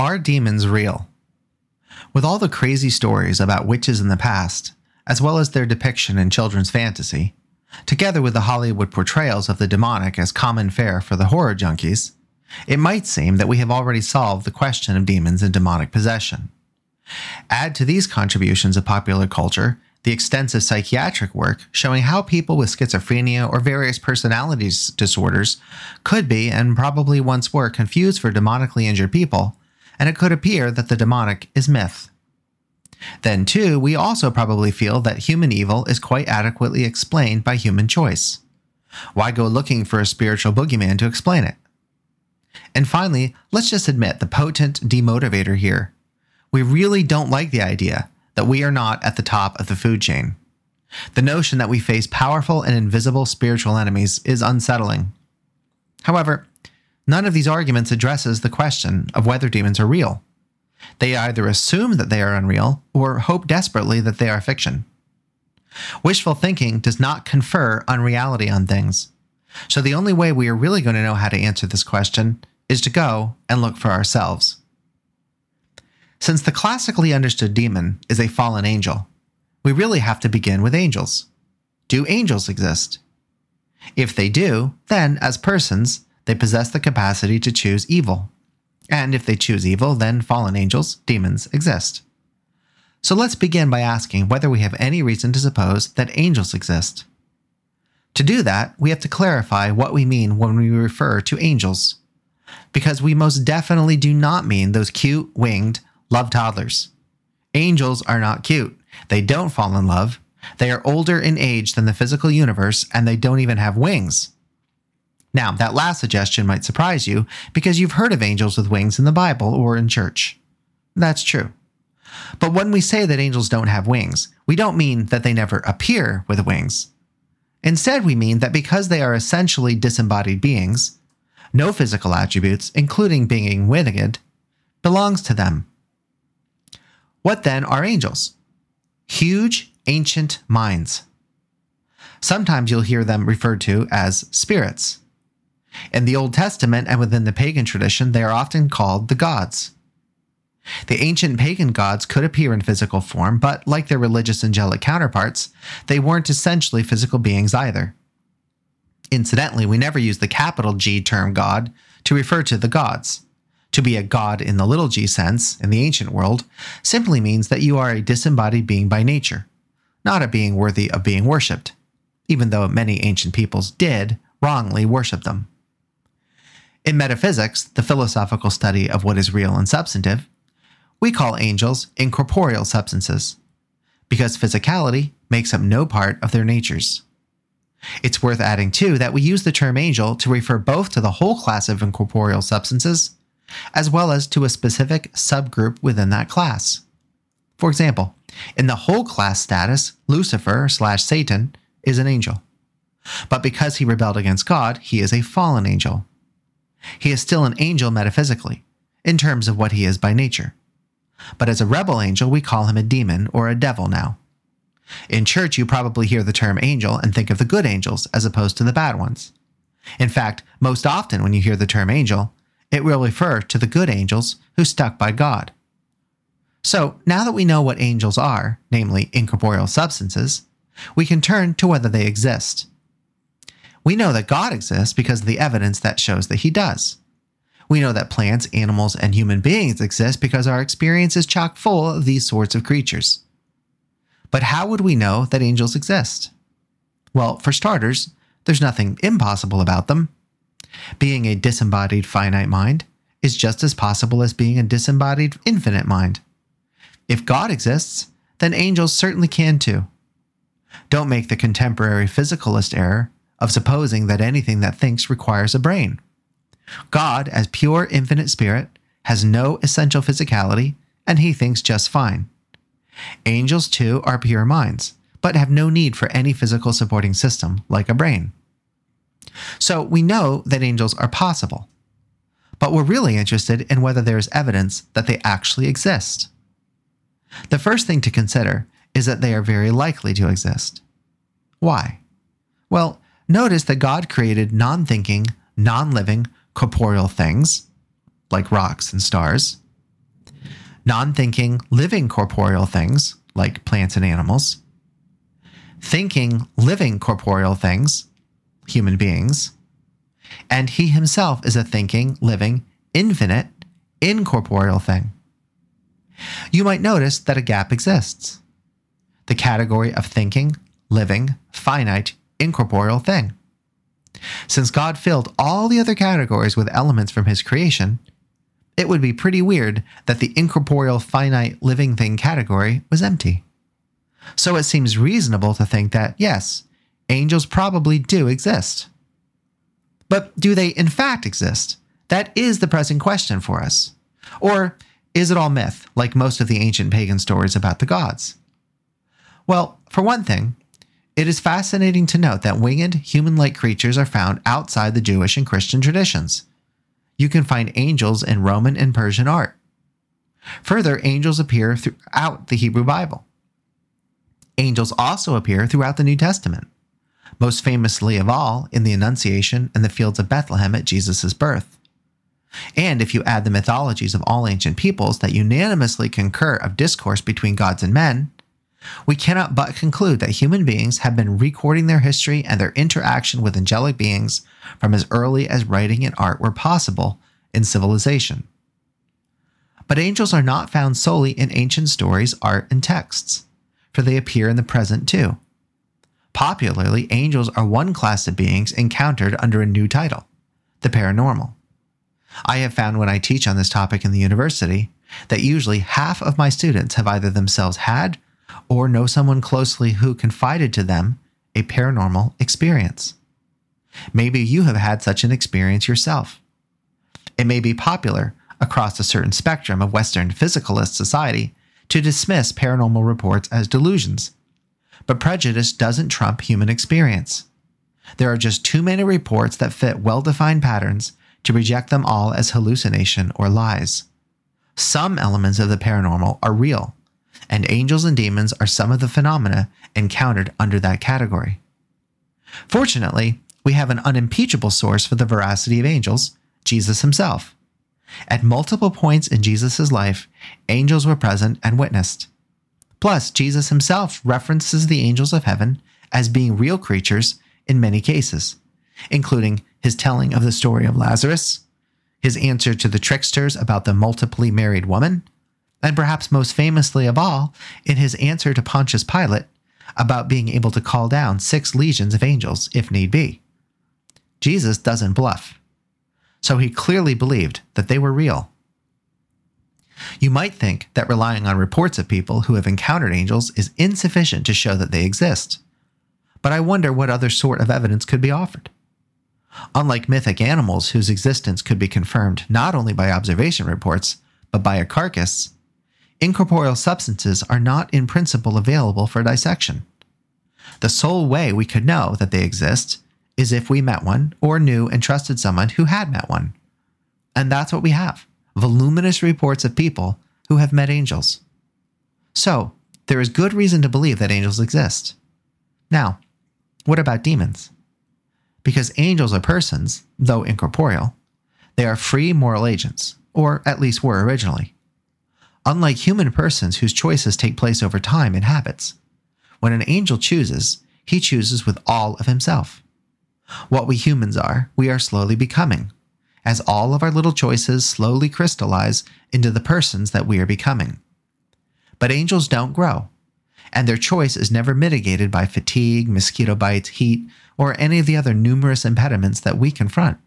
Are demons real? With all the crazy stories about witches in the past, as well as their depiction in children's fantasy, together with the Hollywood portrayals of the demonic as common fare for the horror junkies, it might seem that we have already solved the question of demons and demonic possession. Add to these contributions of popular culture the extensive psychiatric work showing how people with schizophrenia or various personality disorders could be and probably once were confused for demonically injured people, and it could appear that the demonic is myth. Then, too, we also probably feel that human evil is quite adequately explained by human choice. Why go looking for a spiritual boogeyman to explain it? And finally, let's just admit the potent demotivator here. We really don't like the idea that we are not at the top of the food chain. The notion that we face powerful and invisible spiritual enemies is unsettling. However, none of these arguments addresses the question of whether demons are real. They either assume that they are unreal or hope desperately that they are fiction. Wishful thinking does not confer unreality on things. So the only way we are really going to know how to answer this question is to go and look for ourselves. Since the classically understood demon is a fallen angel, we really have to begin with angels. Do angels exist? If they do, then, as persons, they possess the capacity to choose evil. And if they choose evil, then fallen angels, demons, exist. So let's begin by asking whether we have any reason to suppose that angels exist. To do that, we have to clarify what we mean when we refer to angels. Because we most definitely do not mean those cute, winged, love toddlers. Angels are not cute. They don't fall in love. They are older in age than the physical universe, and they don't even have wings. Now, that last suggestion might surprise you because you've heard of angels with wings in the Bible or in church. That's true. But when we say that angels don't have wings, we don't mean that they never appear with wings. Instead, we mean that because they are essentially disembodied beings, no physical attributes, including being winged, belongs to them. What then are angels? Huge ancient minds. Sometimes you'll hear them referred to as spirits. In the Old Testament and within the pagan tradition, they are often called the gods. The ancient pagan gods could appear in physical form, but like their religious angelic counterparts, they weren't essentially physical beings either. Incidentally, we never use the capital G term God to refer to the gods. To be a god in the little g sense, in the ancient world, simply means that you are a disembodied being by nature, not a being worthy of being worshipped, even though many ancient peoples did wrongly worship them. In metaphysics, the philosophical study of what is real and substantive, we call angels incorporeal substances, because physicality makes up no part of their natures. It's worth adding, too, that we use the term angel to refer both to the whole class of incorporeal substances as well as to a specific subgroup within that class. For example, in the whole class status, Lucifer slash Satan is an angel. But because he rebelled against God, he is a fallen angel. He is still an angel metaphysically, in terms of what he is by nature. But as a rebel angel, we call him a demon or a devil now. In church, you probably hear the term angel and think of the good angels as opposed to the bad ones. In fact, most often when you hear the term angel, it will refer to the good angels who stuck by God. So, now that we know what angels are, namely incorporeal substances, we can turn to whether they exist. We know that God exists because of the evidence that shows that he does. We know that plants, animals, and human beings exist because our experience is chock full of these sorts of creatures. But how would we know that angels exist? Well, for starters, there's nothing impossible about them. Being a disembodied finite mind is just as possible as being a disembodied infinite mind. If God exists, then angels certainly can too. Don't make the contemporary physicalist error of supposing that anything that thinks requires a brain. God, as pure infinite spirit, has no essential physicality, and he thinks just fine. Angels, too, are pure minds, but have no need for any physical supporting system like a brain. So we know that angels are possible, but we're really interested in whether there is evidence that they actually exist. The first thing to consider is that they are very likely to exist. Why? Well, notice that God created non thinking, non living, corporeal things, like rocks and stars, non thinking, living corporeal things like plants and animals, thinking, living corporeal things, human beings, and he himself is a thinking, living, infinite, incorporeal thing. You might notice that a gap exists. The category of thinking, living, finite, incorporeal thing. Since God filled all the other categories with elements from his creation, it would be pretty weird that the incorporeal, finite, living thing category was empty. So it seems reasonable to think that, yes, angels probably do exist. But do they in fact exist? That is the pressing question for us. Or is it all myth, like most of the ancient pagan stories about the gods? Well, for one thing, it is fascinating to note that winged, human like creatures are found outside the Jewish and Christian traditions. You can find angels in Roman and Persian art. Further, angels appear throughout the Hebrew Bible. Angels also appear throughout the New Testament, most famously of all in the Annunciation and the fields of Bethlehem at Jesus' birth. And if you add the mythologies of all ancient peoples that unanimously concur of discourse between gods and men, we cannot but conclude that human beings have been recording their history and their interaction with angelic beings from as early as writing and art were possible in civilization. But angels are not found solely in ancient stories, art, and texts, for they appear in the present too. Popularly, angels are one class of beings encountered under a new title, the paranormal. I have found when I teach on this topic in the university that usually half of my students have either themselves had or know someone closely who confided to them a paranormal experience. Maybe you have had such an experience yourself. It may be popular across a certain spectrum of Western physicalist society to dismiss paranormal reports as delusions, but prejudice doesn't trump human experience. There are just too many reports that fit well defined patterns to reject them all as hallucination or lies. Some elements of the paranormal are real, and angels and demons are some of the phenomena encountered under that category. Fortunately, we have an unimpeachable source for the veracity of angels Jesus himself. At multiple points in Jesus' life, angels were present and witnessed. Plus, Jesus himself references the angels of heaven as being real creatures in many cases, including his telling of the story of Lazarus, his answer to the tricksters about the multiply married woman, and perhaps most famously of all, in his answer to Pontius Pilate about being able to call down six legions of angels if need be. Jesus doesn't bluff, so he clearly believed that they were real. You might think that relying on reports of people who have encountered angels is insufficient to show that they exist, but I wonder what other sort of evidence could be offered. Unlike mythic animals whose existence could be confirmed not only by observation reports, but by a carcass, incorporeal substances are not in principle available for dissection. The sole way we could know that they exist is if we met one or knew and trusted someone who had met one. And that's what we have voluminous reports of people who have met angels. So, there is good reason to believe that angels exist. Now, what about demons? Because angels are persons, though incorporeal, they are free moral agents, or at least were originally. Unlike human persons whose choices take place over time and habits, when an angel chooses, he chooses with all of himself. What we humans are, we are slowly becoming, as all of our little choices slowly crystallize into the persons that we are becoming. But angels don't grow, and their choice is never mitigated by fatigue, mosquito bites, heat, or any of the other numerous impediments that we confront.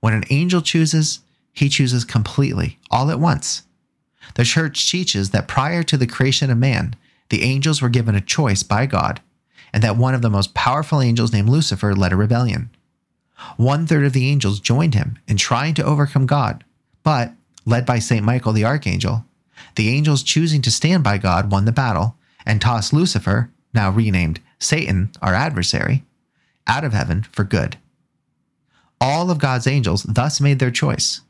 When an angel chooses, he chooses completely, all at once. The church teaches that prior to the creation of man, the angels were given a choice by God, and that one of the most powerful angels named Lucifer led a rebellion. One third of the angels joined him in trying to overcome God, but, led by St. Michael the archangel, the angels choosing to stand by God won the battle and tossed Lucifer, now renamed Satan, our adversary, out of heaven for good. All of God's angels thus made their choice,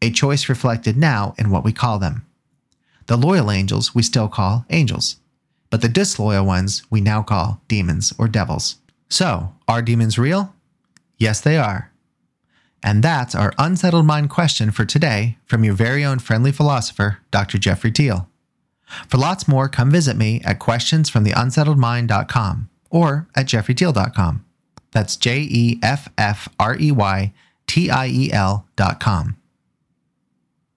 a choice reflected now in what we call them. The loyal angels we still call angels, but the disloyal ones we now call demons or devils. So, are demons real? Yes, they are. And that's our unsettled mind question for today from your very own friendly philosopher, Dr. Jeffrey Tiel. For lots more, come visit me at questionsfromtheunsettledmind.com or at jeffreytiel.com. That's J E F F R E Y T I E L.com.